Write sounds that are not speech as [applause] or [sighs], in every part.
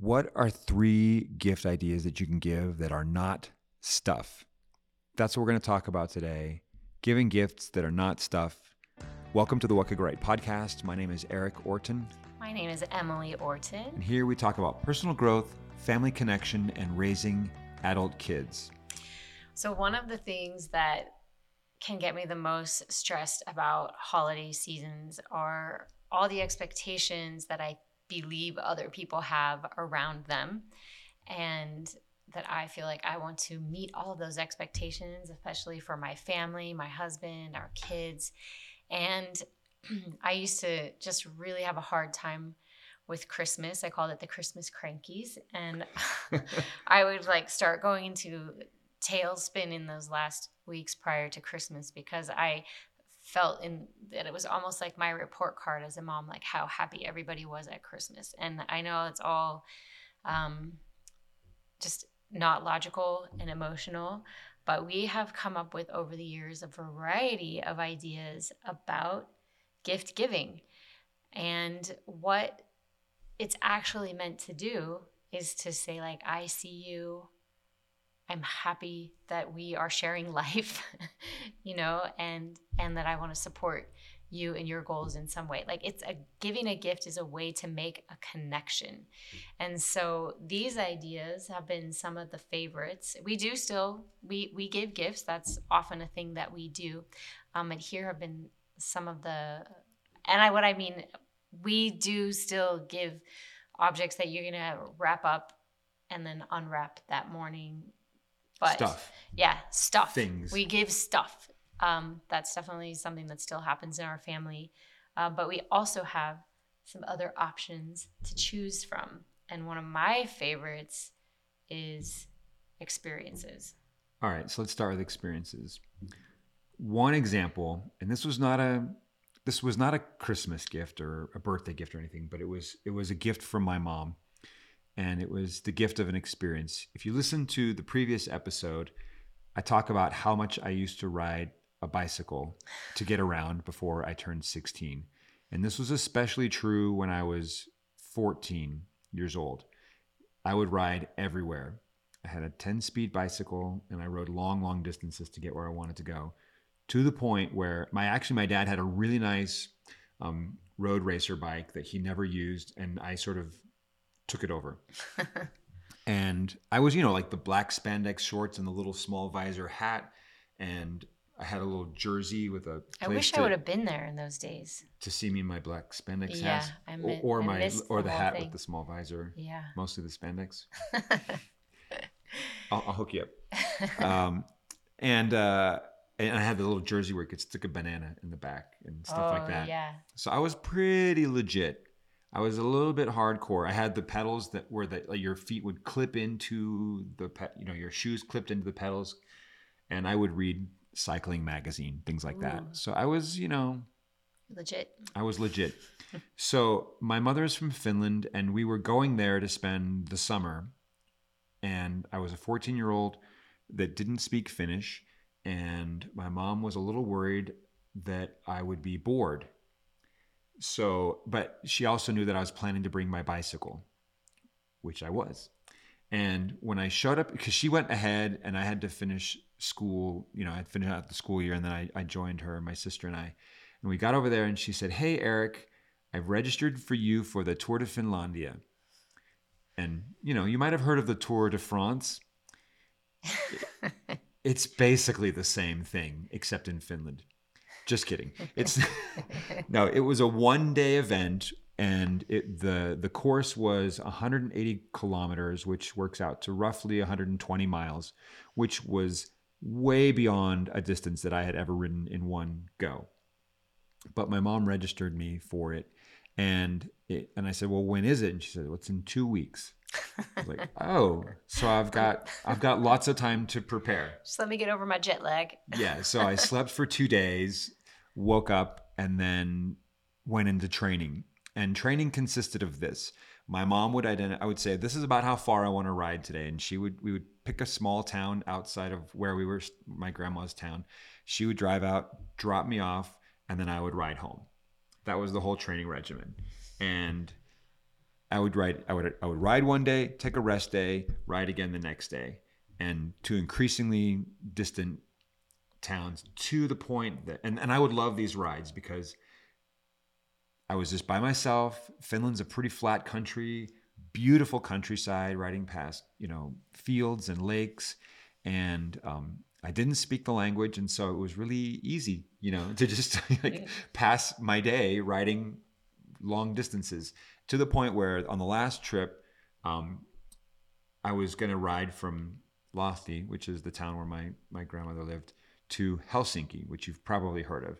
What are three gift ideas that you can give that are not stuff? That's what we're going to talk about today. Giving gifts that are not stuff. Welcome to the What Could Go Right podcast. My name is Erik Orton, My name is Emily Orton. and here we talk about personal growth, family connection, and raising adult kids. So, one of the things that can get me the most stressed about holiday seasons are all the expectations that I believe other people have around them. And that I feel like I want to meet all of those expectations, especially for my family, my husband, our kids. And [clears throat] I used to just really have a hard time with Christmas. I called it the Christmas crankies. And [laughs] I would like start going into tailspin in those last weeks prior to Christmas because I felt in that it was almost like my report card as a mom, like how happy everybody was at Christmas. And I know it's all um, just not logical and emotional, but we have come up with over the years a variety of ideas about gift giving. And what it's actually meant to do is to say, like, I see you. I'm happy that we are sharing [laughs] life, you know, and and that I want to support you and your goals in some way. Like it's a giving a gift is a way to make a connection. And so these ideas have been some of the favorites. We do still we we give gifts. That's often a thing that we do. Um, and here have been some of the and I what I mean we do still give objects that you're gonna wrap up and then unwrap that morning. But Stuff. yeah, stuff. Things. We give stuff. Um, that's definitely something that still happens in our family. Uh, but we also have some other options to choose from. And one of my favorites is experiences. All right, so let's start with experiences. One example, and this was not a this was not a Christmas gift or a birthday gift or anything, but it was it was a gift from my mom. And it was the gift of an experience. If you listen to the previous episode, I talk about how much I used to ride a bicycle to get around before I turned 16. And this was especially true when I was 14 years old. I would ride everywhere. I had a 10 speed bicycle and I rode long, long distances to get where I wanted to go to the point where my actually my dad had a really nice um, road racer bike that he never used and I sort of took it over. and I was, you know, like the black spandex shorts and the little small visor hat and I had a little jersey with a I wish to, I would have been there in those days. to see me in my black spandex Yeah, hat I or, mi- or I my or the the hat thing. with the small visor, Yeah. mostly the spandex. [laughs] I'll, I'll hook you up. um, and uh, and I had the little jersey where it could stick a banana in the back and stuff like Oh, that. Yeah. So I was pretty legit. I was a little bit hardcore. I had the pedals that were that like your feet would clip into the pe- you know your shoes clipped into the pedals, and I would read cycling magazine things like that. So I was you know Legit. I was legit. [laughs] so my mother is from Finland, and we were going there to spend the summer. And I was a 14 year old that didn't speak Finnish, and my mom was a little worried that I would be bored. So, but she also knew that I was planning to bring my bicycle, which I was. And when I showed up, because she went ahead and I had to finish school, you know, I'd finished out the school year and then I, I joined her, my sister and I. And we got over there and she said, Hey, Erik, I've registered for you for the Tour de Finlandia. And, you know, you might have heard of the Tour de France. [laughs] It's basically the same thing, except in Finland. Just kidding. [laughs] It's [laughs] no, it was a one day event and it, the the course was 180 kilometers, which works out to roughly 120 miles, which was way beyond a distance that I had ever ridden in one go. But my mom registered me for it, and it, and I said, "Well, when is it?" And she said, "Well, it's in two weeks." I was like, [laughs] "Oh, so I've got I've got lots of time to prepare." Just let me get over my jet lag. yeah so i slept for two days woke up and then went into training. And training consisted of this. My mom would identify i would say this is about how far i want to ride today. And she would we would pick a small town outside of where we were my grandma's town. She would drive out drop me off and then i would ride home. That was the whole training regimen. And I would ride I would I would ride one day, take a rest day, ride again the next day, and to increasingly distant towns to the point that and, and I would love these rides because I was just by myself. Finland's a pretty flat country, beautiful countryside, riding past, you know, fields and lakes. And um, I didn't speak the language. And so it was really easy, you know, [laughs] to just like pass my day riding long distances to the point where on the last trip, um, I was going to ride from Lahti, which is the town where my, my grandmother lived, to Helsinki, which you've probably heard of.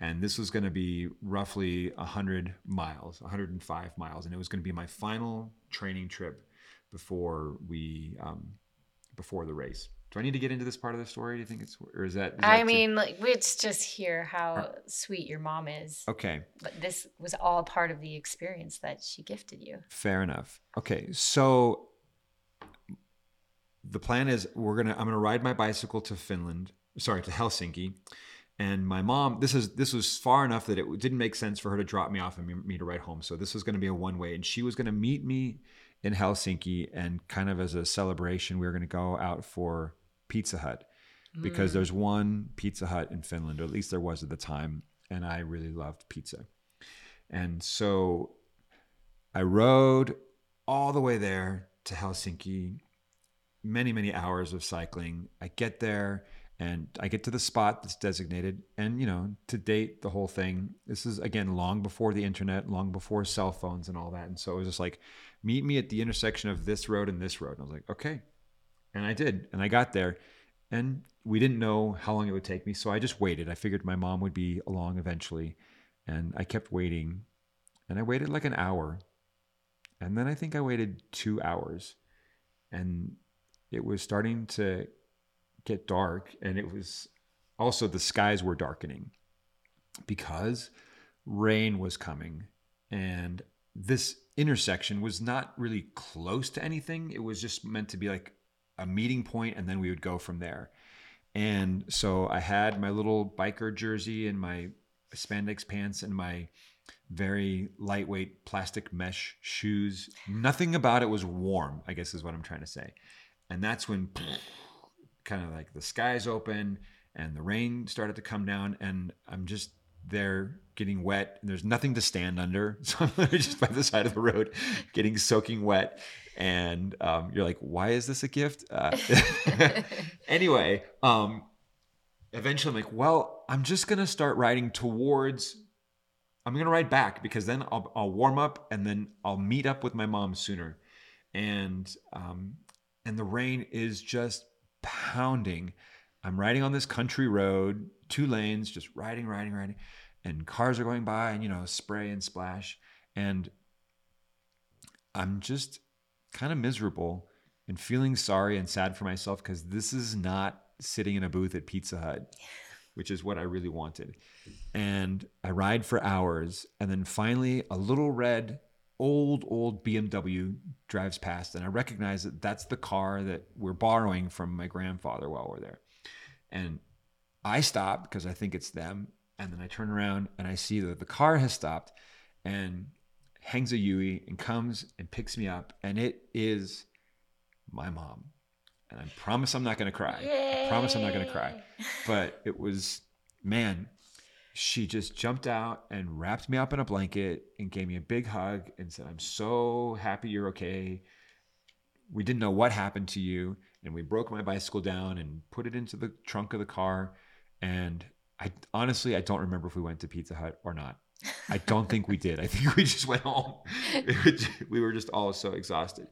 And this was going to be roughly 100 miles, 105 miles. And it was going to be my final training trip before we, um, before the race. Do I need to get into this part of the story? Do you think it's, or is that? Is I that too- mean, like, let's just hear how sweet your mom is. okay. But this was all part of the experience that she gifted you. Fair enough. Okay, so the plan is we're gonna I'm gonna ride my bicycle to Finland, sorry to Helsinki, and my mom. This is this was far enough that it didn't make sense for her to drop me off and me, me to ride home. So this was going to be a one way, and she was going to meet me in Helsinki, and kind of as a celebration, we were going to go out for Pizza Hut because mm. there's one Pizza Hut in Finland, or at least there was at the time, and I really loved pizza. And so I rode all the way there to Helsinki, many, many hours of cycling. I get there and I get to the spot that's designated. And, you know, to date the whole thing, this is again long before the internet, long before cell phones and all that. And so it was just like, meet me at the intersection of this road and this road. And I was like, okay. And I did. And I got there and we didn't know how long it would take me. So I just waited. I figured my mom would be along eventually. And I kept waiting. And I waited like an hour. And then I think I waited two hours. And it was starting to get dark. And it was also the skies were darkening because rain was coming. And this intersection was not really close to anything. It was just meant to be like a meeting point, and then we would go from there. And so I had my little biker jersey and my spandex pants and my very lightweight plastic mesh shoes. Nothing about it was warm, I guess is what I'm trying to say. And that's when kind of like the skies open and the rain started to come down and I'm just there getting wet and there's nothing to stand under. [laughs] So I'm just by the side of the road getting soaking wet. And um, you're like, why is this a gift? Uh, [laughs] anyway, um, eventually I'm like, well, I'm just going to start riding towards, I'm going to ride back because then I'll, I'll warm up and then I'll meet up with my mom sooner. And, um, and the rain is just pounding. I'm riding on this country road, two lanes, just riding, riding, riding. And cars are going by and, you know, spray and splash. And I'm just kind of miserable and feeling sorry and sad for myself because this is not sitting in a booth at Pizza Hut, [laughs] which is what I really wanted. And I ride for hours. And then finally, a little red, old, old BMW drives past. And I recognize that that's the car that we're borrowing from my grandfather while we're there. And I stop because I think it's them. And then I turn around and I see that the car has stopped and hangs a Yui and comes and picks me up. And it is my mom. And I promise I'm not going to cry. I promise I'm not going to cry. But it was, man, she just jumped out and wrapped me up in a blanket and gave me a big hug and said, I'm so happy you're okay. We didn't know what happened to you. And we broke my bicycle down and put it into the trunk of the car. And I honestly, I don't remember if we went to Pizza Hut or not. I don't think we did. I think we just went home. [laughs] We were just all so exhausted.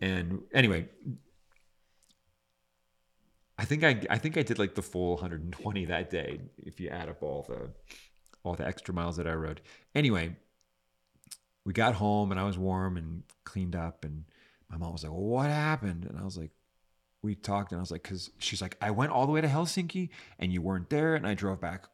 And anyway, I think I I think I did like the full 120 that day if you add up all the all the extra miles that I rode. Anyway, we got home and I was warm and cleaned up and my mom was like, well, "What happened?" And I was like, "We talked." And I was like, "Cause she's like, I went all the way to Helsinki and you weren't there, and I drove back.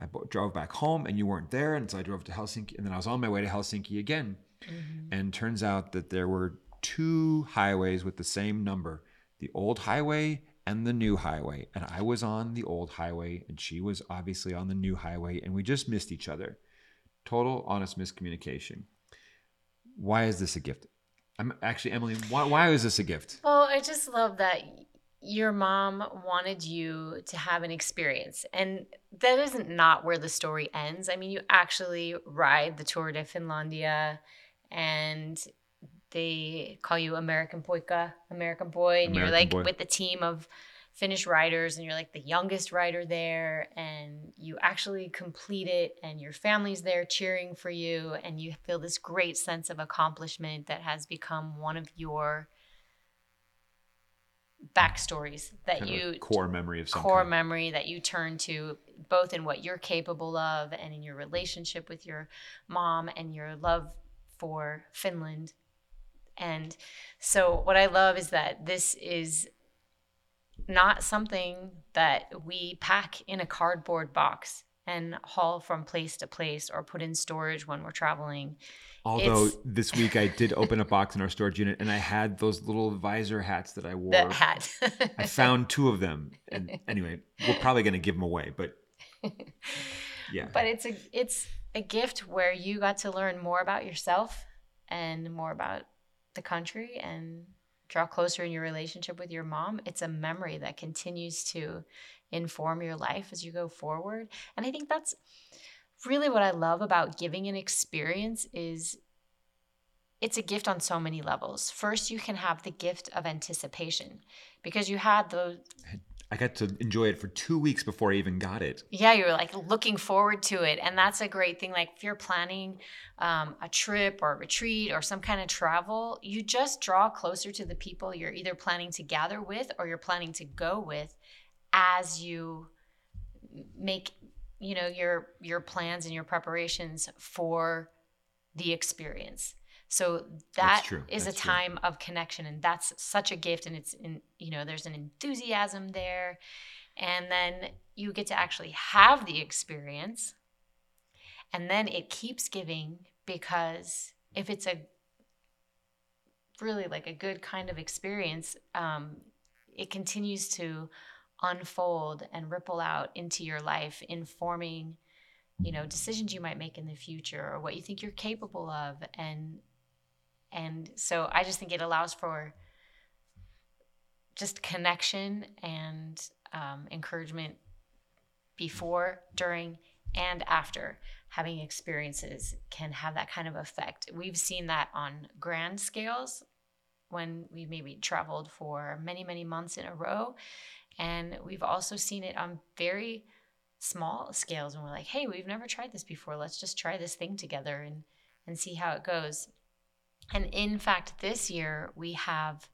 I drove back home and you weren't there, and so I drove to Helsinki, and then I was on my way to Helsinki again. Mm-hmm. And turns out that there were two highways with the same number the old highway and the new highway. And I was on the old highway, and she was obviously on the new highway, and we just missed each other. Total honest miscommunication. why is this a gift? I'm actually Emily. Why why is this a gift? Well, I just love that your mom wanted you to have an experience. And that isn't not where the story ends. I mean, you actually ride the Tour de Finlandia and they call you American Poika, American boy, and American you're like boy. with the team of Finnish riders and you're like the youngest rider there and you actually complete it and your family's there cheering for you and you feel this great sense of accomplishment that has become one of your backstories that Kind you core memory of some core kind. memory that you turn to both in what you're capable of and in your relationship with your mom and your love for Finland. And so what I love is that this is not something that we pack in a cardboard box and haul from place to place or put in storage when we're traveling. Although It's- this week I did open a box in our storage unit and I had those little visor hats that I wore. The hat. I found two of them. And anyway, we're probably going to give them away, but [laughs] yeah. but it's a it's a gift where you got to learn more about yourself and more about the country and draw closer in your relationship with your mom it's a memory that continues to inform your life as you go forward. And i think that's really what i love about giving an experience is it's a gift on so many levels. First you can have the gift of anticipation because you had those I got to enjoy it for two weeks before I even got it. yeah you're like looking forward to it and that's a great thing like if you're planning um, a trip or a retreat or some kind of travel you just draw closer to the people you're either planning to gather with or you're planning to go with as you make you know your your plans and your preparations for the experience so that That's a true. time of connection and that's such a gift and it's in you know there's an enthusiasm there. And then you get to actually have the experience and then it keeps giving because if it's a really like a good kind of experience um, it continues to unfold and ripple out into your life informing you know decisions you might make in the future or what you think you're capable of. And and so i just think it allows for just connection and um, encouragement before during and after. Having experiences can have that kind of effect. We've seen that on grand scales when we maybe traveled for many many months in a row. And we've also seen it on very small scales when we're like hey we've never tried this before. Let's just try this thing together and and see how it goes and in fact this year we have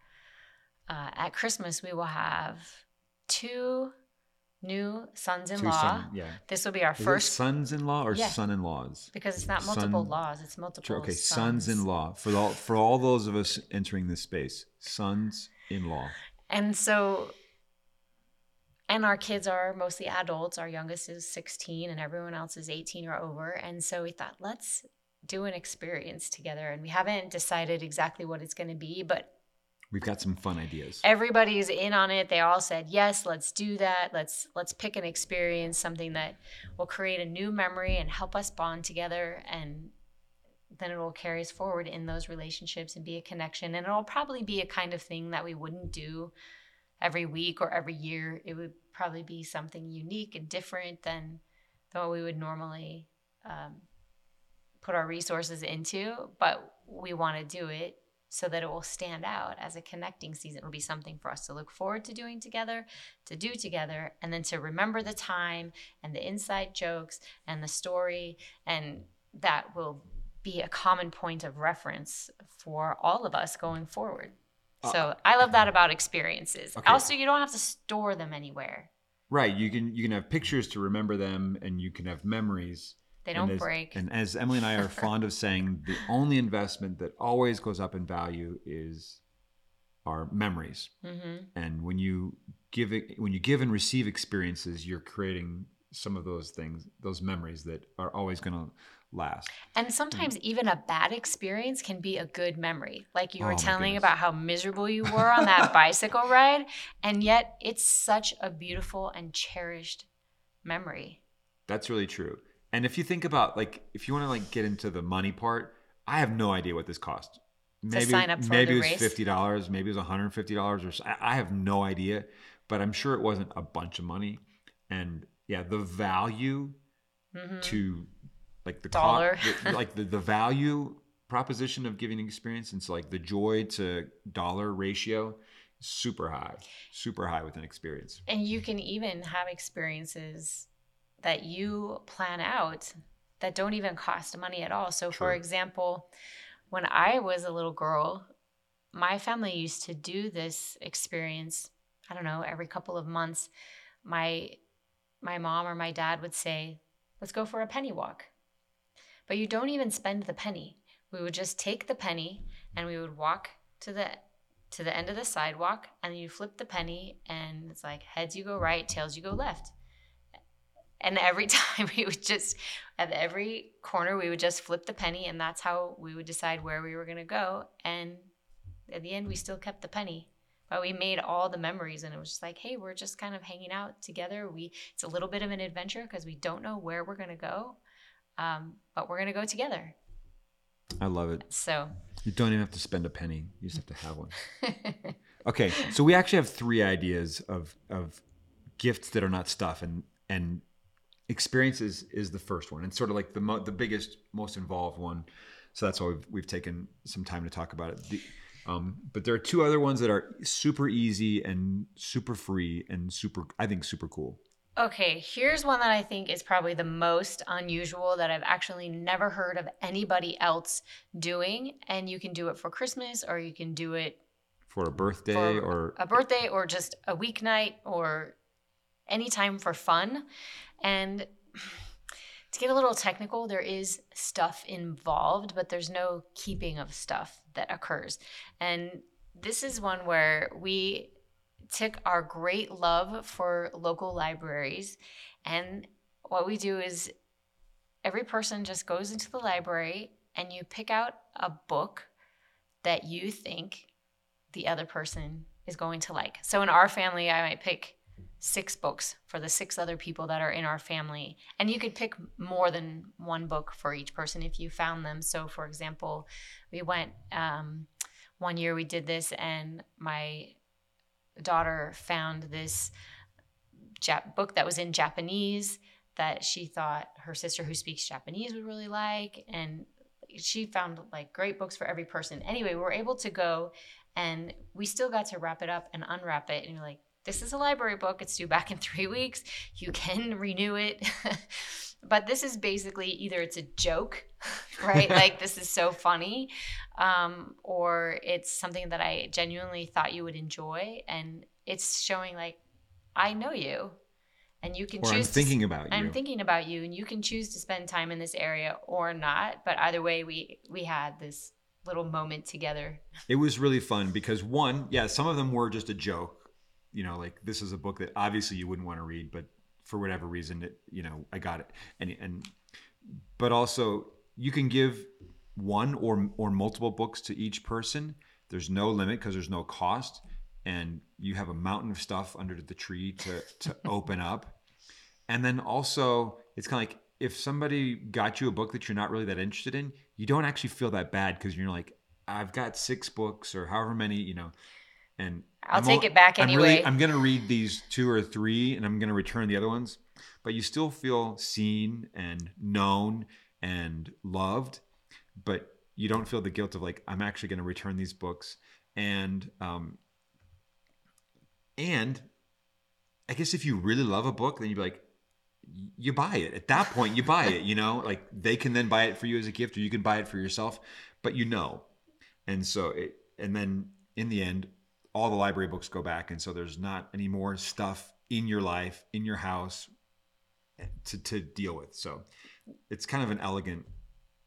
uh, at christmas we will have two new sons-in-law son, yeah. this will be our Is first sons-in-law or Yeah. son-in-laws? because it's not multiple Son- laws it's multiple Sure, Okay, sons. sons-in-law for all for all those of us entering this space. Sons-in-law. And so, and our kids are mostly adults. Our youngest is 16 and everyone else is 18 or over. And so we thought, let's do an experience together. And we haven't decided exactly what it's going to be, but We've got some fun ideas. everybody's in on it. They all said, yes, let's do that. Let's, let's pick an experience, something that will create a new memory and help us bond together. And then it will carry us forward in those relationships and be a connection. And it'll probably be a kind of thing that we wouldn't do every week or every year. It would probably be something unique and different than, than what we would normally um, put our resources into. But we want to do it so that it will stand out as a connecting season. It'll be something for us to look forward to doing together, to do together, and then to remember the time and the inside jokes and the story. And that will be a common point of reference for all of us going forward. Uh, so I love that about experiences. Okay. Also, you don't have to store them anywhere. Right. You can you can have pictures to remember them and you can have memories. They don't as- break. And as Emily and I are [laughs] fond of saying, the only investment that always goes up in value is our memories. hmm And when you give it, when you give and receive experiences, you're creating some of those things, those memories that are always going to last. And sometimes even a bad experience can be a good memory. Like you Oh were my telling about how miserable you were on that [laughs] bicycle ride, and yet it's such a beautiful and cherished memory. That's really true. And if you think about like if you want to like get into the money part, I have no idea what this cost. Maybe sign up for maybe it was race? fifty dollars, maybe it was one hundred and fifty dollars, or I have no idea. But I'm sure it wasn't a bunch of money. And yeah, the value Mhm. to like the Dollar. co- the- [laughs] like the, the value proposition of giving experience and so like the joy to dollar ratio super high super high with an experience And you can even have experiences that you plan out that don't even cost money at all. So, for example, when I was a little girl, my family used to do this experience, I don't know, every couple of months. My my mom or my dad would say, "Let's go for a penny walk." But you don't even spend the penny. We would just take the penny and we would walk to the to the end of the sidewalk and you flip the penny and it's like heads you go right, tails you go left. And every [laughs] time we would just at every corner we would just flip the penny and that's how we would decide where we were going to go and at the end we still kept the penny. But we made all the memories and it was just like, hey, we're just kind of hanging out together. We it's a little bit of an adventure because we don't know where we're going to go. Um, but we're going to go together. i love it So you don't even have to spend a penny you just have to have one [laughs] okay so we actually have three ideas of of gifts that are not stuff and and experiences is the first one. And sort of like the mo- the biggest most involved one. So that's why we've, we've taken some time to talk about it. The, um, but there are two other ones that are super easy and super free and super i think super cool. Okay, here's one that I think is probably the most unusual that I've actually never heard of anybody else doing. And you can do it for Christmas or you can do it for a birthday for or a birthday or just a weeknight or anytime for fun. And to get a little technical, there is stuff involved, but there's no keeping of stuff that occurs. And this is one where we took our great love for local libraries and what we do is every person just goes into the library and you pick out a book that you think the other person is going to like. So in our family, I might pick six books for the six other people that are in our family. And you could pick more than one book for each person if you found them. So, for example, we went um, one year, we did this, and my daughter found this Jap- book that was in Japanese that she thought her sister who speaks Japanese would really like. And she found like great books for every person. Anyway, we were able to go and we still got to wrap it up and unwrap it. And you're like, this is a library book. It's due back in [laughs] three weeks. You can renew it. [laughs] but this is basically either it's a joke, [laughs] right? like this is so funny, um, or it's something that I genuinely thought you would enjoy. And it's showing like, I know you. And you can or choose i'm to thinking about you I'm thinking about you, and you can choose to spend time in this area or not. But either way, we we had this little moment together. it was really fun because one yeah some of them were just a joke you know like this is a book that obviously you wouldn't want to read but for whatever reason it you know i got it. And and but also you can give one or or multiple books to each person. There's no limit because there's no cost and you have a mountain of stuff under the tree to to [laughs] open up. And then also it's kind of like if somebody got you a book that you're not really that interested in you don't actually feel that bad because you're like i've got six books or however many you know? And I'll I'm take it back I'm anyway. really, I'm gonna read these two or three, and I'm gonna return the other ones. But you still feel seen and known and loved, but you don't feel the guilt of like I'm actually gonna return these books. And um, and I guess if you really love a book, then you'd be like, you buy it. At that point, you buy it. You know, [laughs] like they can then buy it for you as a gift, or you can buy it for yourself. But you know, and so it, and then in the end, all the library books go back, and so there's not any more stuff in your life, in your house, eh, to to deal with. So it's kind of an elegant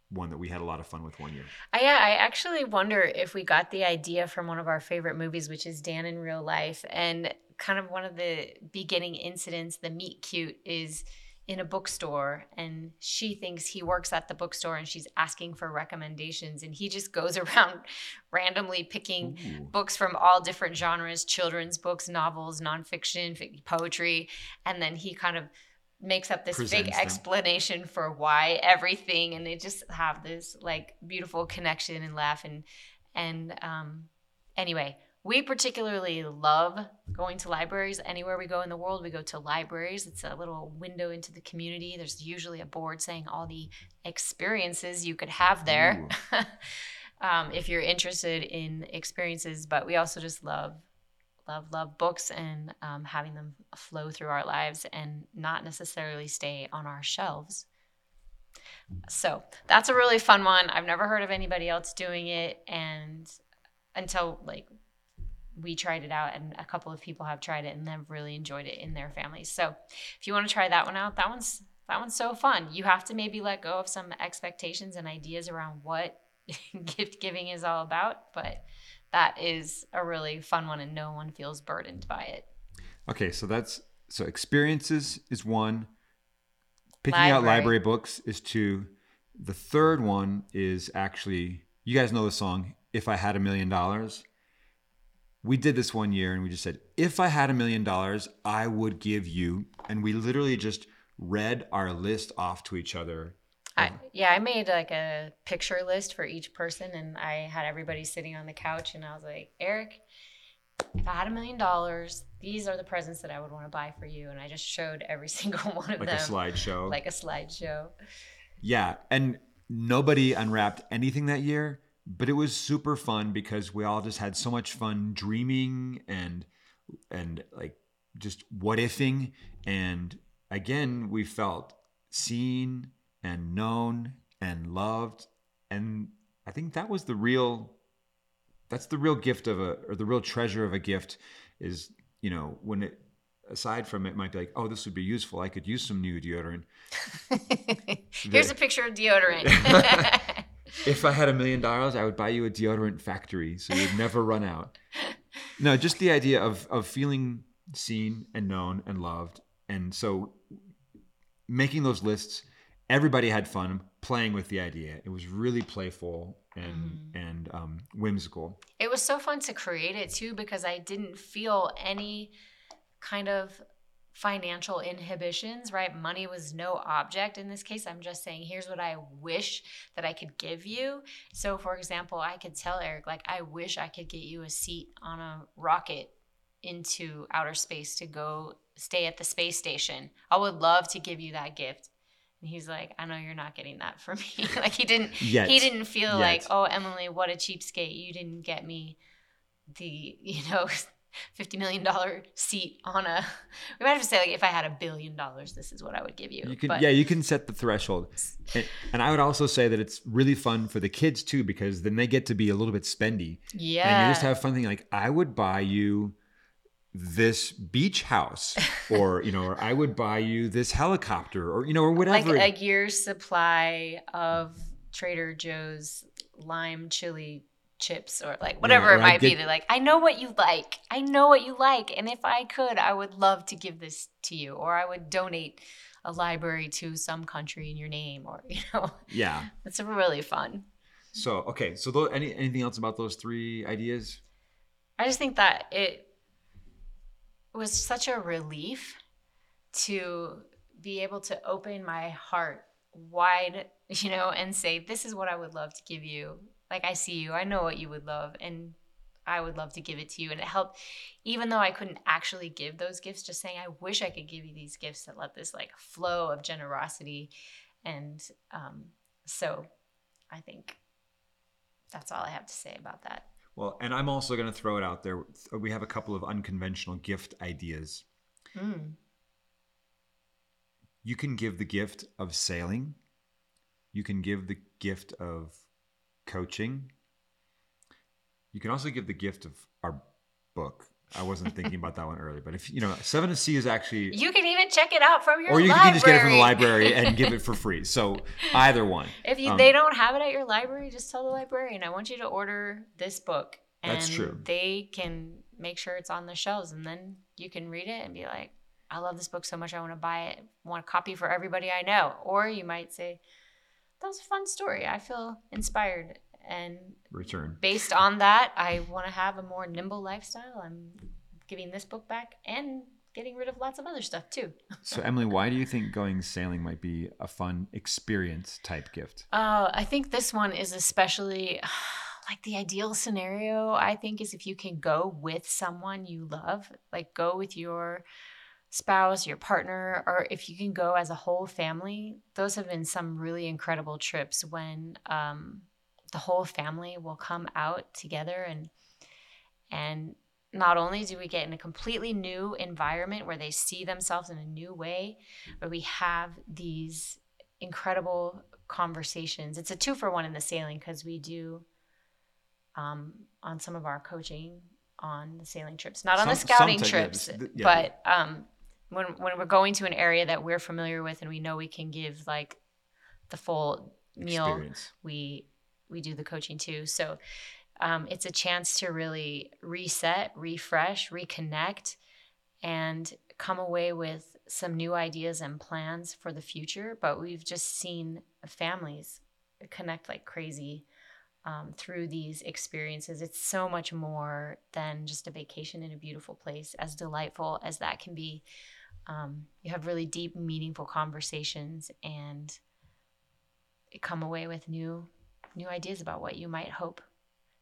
one that we had a lot of fun with one year. I, yeah, I actually wonder if we got the idea from one of our favorite movies, which is Dan in Real Life. And kind of one of the beginning incidents, the meet cute, is in a bookstore and she thinks he works at the bookstore and she's asking for recommendations. And he just goes [laughs] around randomly picking Ooh. books from all different genres children's books, novels, nonfiction, poetry. And then he kind of makes up this Presents fake them. explanation for why everything and they just have this like beautiful connection and laugh and and um anyway we particularly love going to libraries. Anywhere we go in the world we go to libraries. It's a little window into the community. There's usually a board saying all the experiences you could have there [laughs] um, if you're interested in experiences. But we also just love love love books and um, having them flow through our lives and not necessarily stay on our shelves. So that's a really fun one. I've never heard of anybody else doing it. And until like we tried it out and a couple of people have tried it and they've really enjoyed it in their families so if you want to try that one out that one's that one's so fun you have to maybe let go of some expectations and ideas around what [laughs] gift giving is all about but that is a really fun one and no one feels burdened by it Okay, so that's so experiences is one. Picking out Library. library books is two. The third one is actually you guys know the song "If I Had a Million Dollars." We did this one year and we just said, "If I had a million dollars, I would give you," and we literally just read our list off to each other. I, yeah, I made like a picture list for each person, and I had everybody sitting on the couch, and I was like, Erik, if I had a million dollars, these are the presents that I would want to buy for you, and I just showed every [laughs] single one of Like them, Like a slideshow. like a slideshow. Yeah, and nobody unwrapped anything that year, but it was super fun because we all just had so much fun dreaming and and like just what ifing and again we felt seen and known and loved. And I think that was the real that's the real gift of a or the real treasure of a gift is you know when it aside from it might be like oh this would be useful. I could use some new deodorant. [laughs] Here's a picture of deodorant. [laughs] [laughs] if I had a million dollars, I would buy you a deodorant factory so you'd never run out. [laughs] No, just the idea of of feeling seen and known and loved. And so making those lists, everybody had fun playing with the idea. It was really playful and and um, whimsical. it was so fun to create it too because I didn't feel any kind of financial inhibitions, right? Money was no object in this case. I'm just saying, here's what I wish that I could give you. So, for example, I could tell Erik, like, I wish I could get you a seat on a rocket into outer space to go stay at the space station. I would love to give you that gift. And he's like, I know you're not getting that for me. [laughs] like he didn't Yet. he didn't feel like, oh Emily, what a cheapskate. You didn't get me the, [laughs] you know, fifty million dollar seat on a we might have to say like if I had a billion dollars, this is what I would give you. You can But yeah, you can set the threshold. And, and I would also say that it's really fun for the kids too because then they get to be a little bit spendy. yeah. and you just have fun thing like I would buy you this beach house [laughs] or you know or I would buy you this helicopter or you know or whatever. like a year's supply of Trader Joe's lime chili chips or like whatever or it might be. They're like, I know what you like. I know what you like. And if I could, I would love to give this to you. Or I would donate a library to some country in your name or [laughs] you know. yeah It's really fun. so okay so tho- any anything else about those three ideas I just think that it was such a relief to be able to open my heart wide, [laughs] you know, and say, This is what I would love to give you. Like, I see you, I know what you would love, and I would love to give it to you. And it helped, even though I couldn't actually give those gifts, just saying, I wish I could give you these gifts that let this like flow of generosity. And um, so I think that's all I have to say about that. well and I'm also going to throw it out there we have a couple of unconventional gift ideas Mm. you can give the gift of sailing you can give the gift of coaching you can also give the gift of our book i wasn't thinking about that one earlier but if you know Seven at Sea is actually You can even check it out from your or you library. can just get it from the library and give it for free so [laughs] either one if you, Um, they don't have it at your library, just tell the librarian, I want you to order this book. And That's true. They can make sure it's on the shelves and then you can read it and be like, I love this book so much I want to buy it. want a copy for everybody I know. Or you might say, That was a fun story. I feel inspired. And return based on that, I want to have a more nimble lifestyle. I'm giving this book back and getting rid of lots of other stuff too. [laughs] So, Emily, why do you think going sailing might be a fun experience type gift? Uh, I think this one is especially [sighs] like the ideal scenario. I think is if you can go with someone you love, like go with your spouse, your partner, or if you can go as a whole family. Those have been some really incredible trips when um, the whole family will come out together and and not only do we get in a completely new environment where they see themselves in a new way, but we have these incredible conversations. It's a two for one in the sailing because we do um, on some of our coaching on the sailing trips, not on the scouting trips, yeah. but um, when when we're going to an area that we're familiar with and we know we can give like the full meal Experience. we we do the coaching too. So um, it's a chance to really reset refresh reconnect and come away with some new ideas and plans for the future. But we've just seen families connect like crazy um, through these experiences. It's so much more than just a vacation in a beautiful place as delightful as that can be um, you have really deep meaningful conversations and come away with new new ideas about what you might hope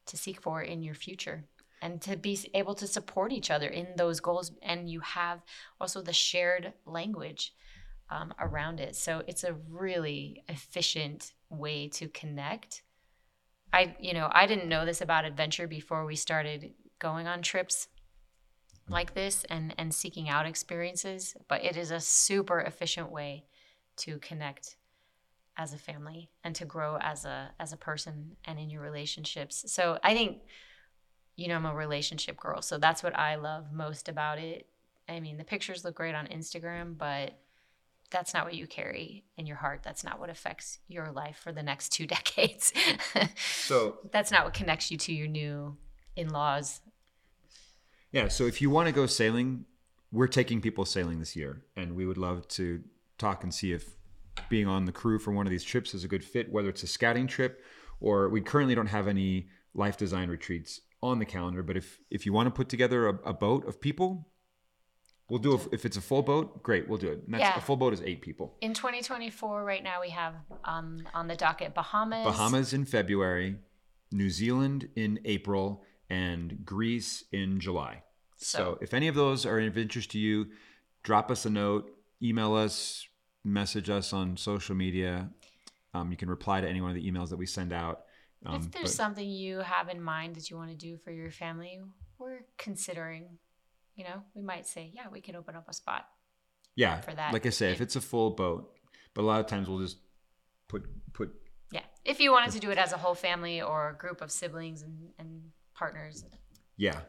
to seek for in your future. And to be able to support each other in those goals and you have also the shared language um, around it. So it's a really efficient way to connect. I you know i didn't know this about adventure before we started going on trips like this and and seeking out experiences but it is a super efficient way to connect as a family and to grow as a as a person and in your relationships. So I think you know I'm a relationship girl. So that's what I love most about it. I mean, the pictures look great on Instagram, but that's not what you carry in your heart. That's not what affects your life for the next 2 [laughs] decades. So, that's not what connects you to your new in-laws. Yeah, so if you want to go sailing, we're taking people sailing this year, and we would love to talk and see if being on the crew for one of these trips is a good fit, whether it's a scouting trip or we currently don't have any life design retreats on the calendar. But if if you want to put together a, a boat of people, we'll do. it. if it's a full boat, great, we'll do it. And that's, Yeah. A full boat is eight people. In 2024 right now we have um, on the docket Bahamas. Bahamas in February, New Zealand in April, and Greece in July. So, So- if any of those are of interest to you, drop us a note, email us, message us on social media. Um, you can reply to any one of the emails that we send out. Um, if there's but- something you have in mind that you want to do for your family, we're considering, you know, we might say, yeah, we can open up a spot. yeah, for that. like I say, if it's a full boat, but a lot of times we'll just put put Yeah. If you wanted to do it as a whole family or a group of siblings and, and partners, yeah.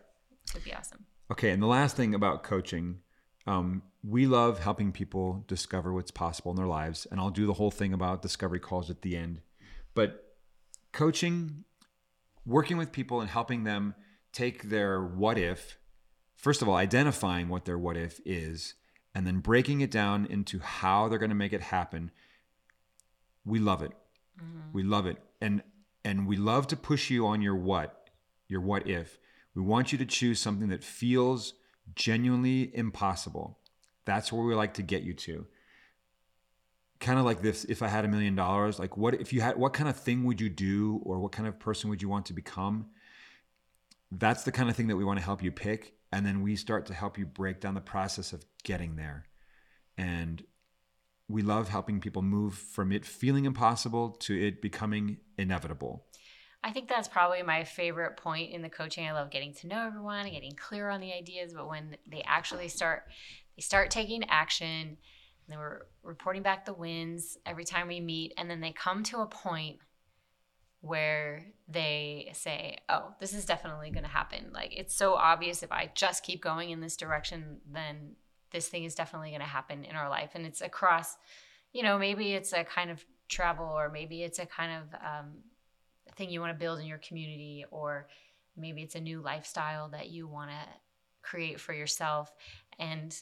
it would be awesome. Okay, and the last thing about coaching, um, we love helping people discover what's possible in their lives, and I'll do the whole thing about discovery calls at the end. But coaching, working with people and helping them take their what if, first of all, identifying what their what if is, and then breaking it down into how they're going to make it happen. We love it. We love it. And and we love to push you on your what, your what if. We want you to choose something that feels genuinely impossible. That's where we like to get you to. Kind of like this if I had a million dollars, like what if you had what kind of thing would you do or what kind of person would you want to become? That's the kind of thing that we want to help you pick and then we start to help you break down the process of getting there. And we love helping people move from it feeling impossible to it becoming inevitable. I think that's probably my favorite point in the coaching. I love getting to know everyone getting clear on the ideas, but when they actually start they start taking action, then we're reporting back the wins every time we meet, and then they come to a point where they say, "Oh, this is definitely going to happen." Like it's so obvious if I just keep going in this direction, then this thing is definitely going to happen in our life, and it's across. You know, maybe it's a kind of travel, or maybe it's a kind of um, thing you want to build in your community, or maybe it's a new lifestyle that you want to create for yourself, and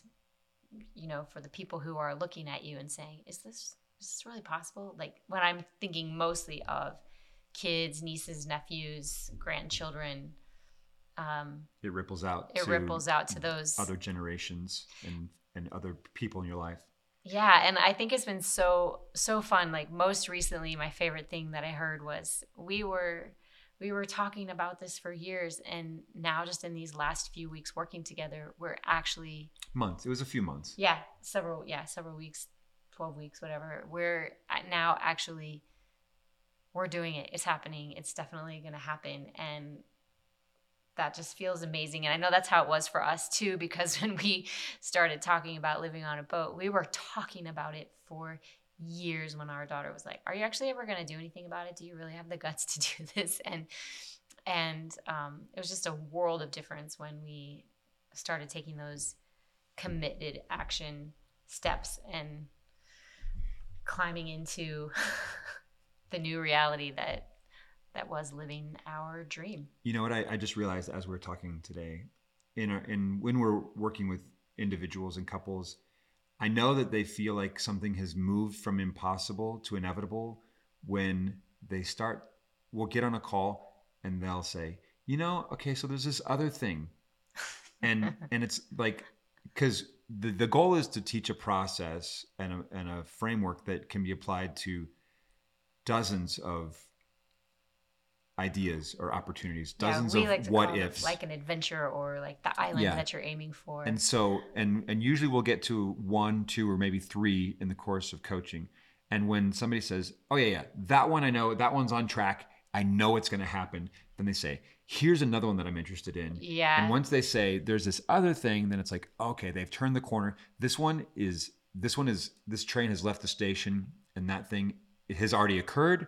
you know, for the people who are looking at you and saying, "Is this is this really possible?" Like when I'm thinking mostly of kids, nieces, nephews, grandchildren, um, It ripples out. it ripples out to those other generations and and other people in your life. Yeah, and I think it's been so so fun. Like most recently, my favorite thing that I heard was we were we were talking about this for years, and now just in these last few weeks working together, we're actually Months. It was a few months. yeah several yeah several weeks, twelve weeks, whatever. We're now actually we're doing it. It's happening. It's definitely going to happen, and that just feels amazing. And I know that's how it was for us too, because [laughs] when we started talking about living on a boat, we were talking about it for years when our daughter was like, Are you actually ever gonna do anything about it? Do you really have the guts to [laughs] do this? And and um, it was just a world of difference when we started taking those committed action steps and climbing into [laughs] the new reality that that was living our dream. You know what? I, I just realized as we are talking today, in our, in when we're working with individuals and couples, I know that they feel like something has moved from impossible to inevitable when they start. We'll get on a call and they'll say, "You know, okay, so there's this other thing," [laughs] and and it's like because the the goal is to teach a process and a, and a framework that can be applied to dozens of ideas or opportunities, dozens of like to what ifs. like an adventure or like the island Yeah. that you're aiming for. and so and and usually we'll get to one, two, or maybe three in the course of coaching. And when somebody says, "Oh yeah, yeah, that one I know, that one's on track. I know it's going to happen," then they say, "Here's another one that I'm interested in." yeah, And once they say there's this other thing, then it's like, okay, they've turned the corner. This one is this one is this train has left the station, and that thing it has already occurred,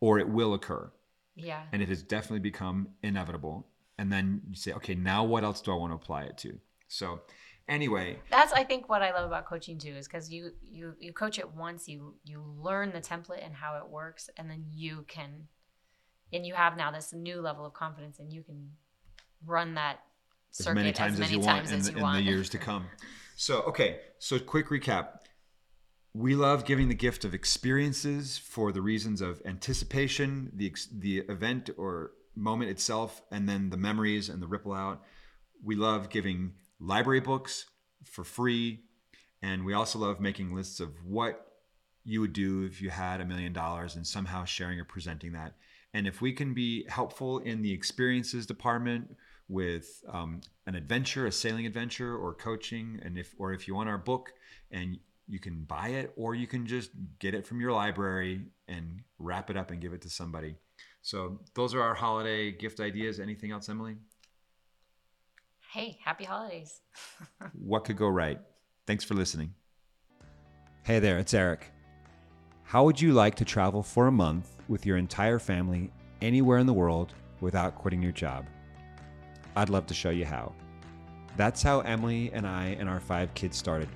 or it will occur, yeah, and it has definitely become inevitable. And then you say, okay, now what else do I want to apply it to? So, anyway, that's I think what I love about coaching too is because you you you coach it once, you you learn the template and how it works, and then you can, and you have now this new level of confidence, and you can run that as circuit many times as, you want times in, as the- you in want. the years to come. So, okay, so quick recap. We love giving the gift of experiences for the reasons of anticipation, the the event or moment itself, and then the memories and the ripple out. We love giving library books for free, and we also love making lists of what you would do if you had a million dollars and somehow sharing or presenting that. And if we can be helpful in the experiences department with um, an adventure, a sailing adventure, or coaching, and if or if you want our book and you can buy it or you can just get it from your library and wrap it up and give it to somebody. So those are our holiday gift ideas. Anything else, Emily? hey, happy holidays. [laughs] What could go right? Thanks for listening. Hey there, it's Erik. How would you like to travel for a month with your entire family anywhere in the world without quitting your job? I'd love to show you how. That's how Emily and I and our five kids started.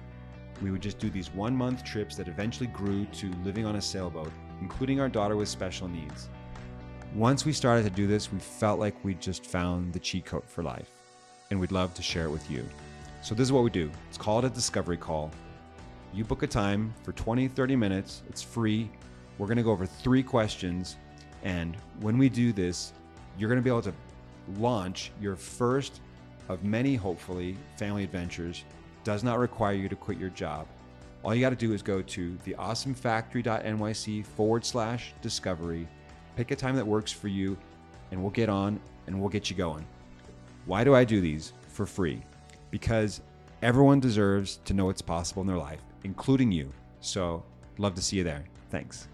We would just do these one month trips that eventually grew to living on a sailboat, including our daughter with special needs. Once we started to do this, we felt like we'd just found the cheat code for life, and we'd love to share it with you. So, this is what we do it's called a discovery call. You book a time for 20, 30 minutes, it's free. We're to go over three questions, and when we do this, you're to be able to launch your first of many, hopefully, family adventures. Does not require you to quit your job. All you got to do is go to theawesomefactory.nyc forward slash discovery, pick a time that works for you, and we'll get on and we'll get you going. Why do I do these for free? Because everyone deserves to know what's possible in their life, including you. So, love to see you there. Thanks.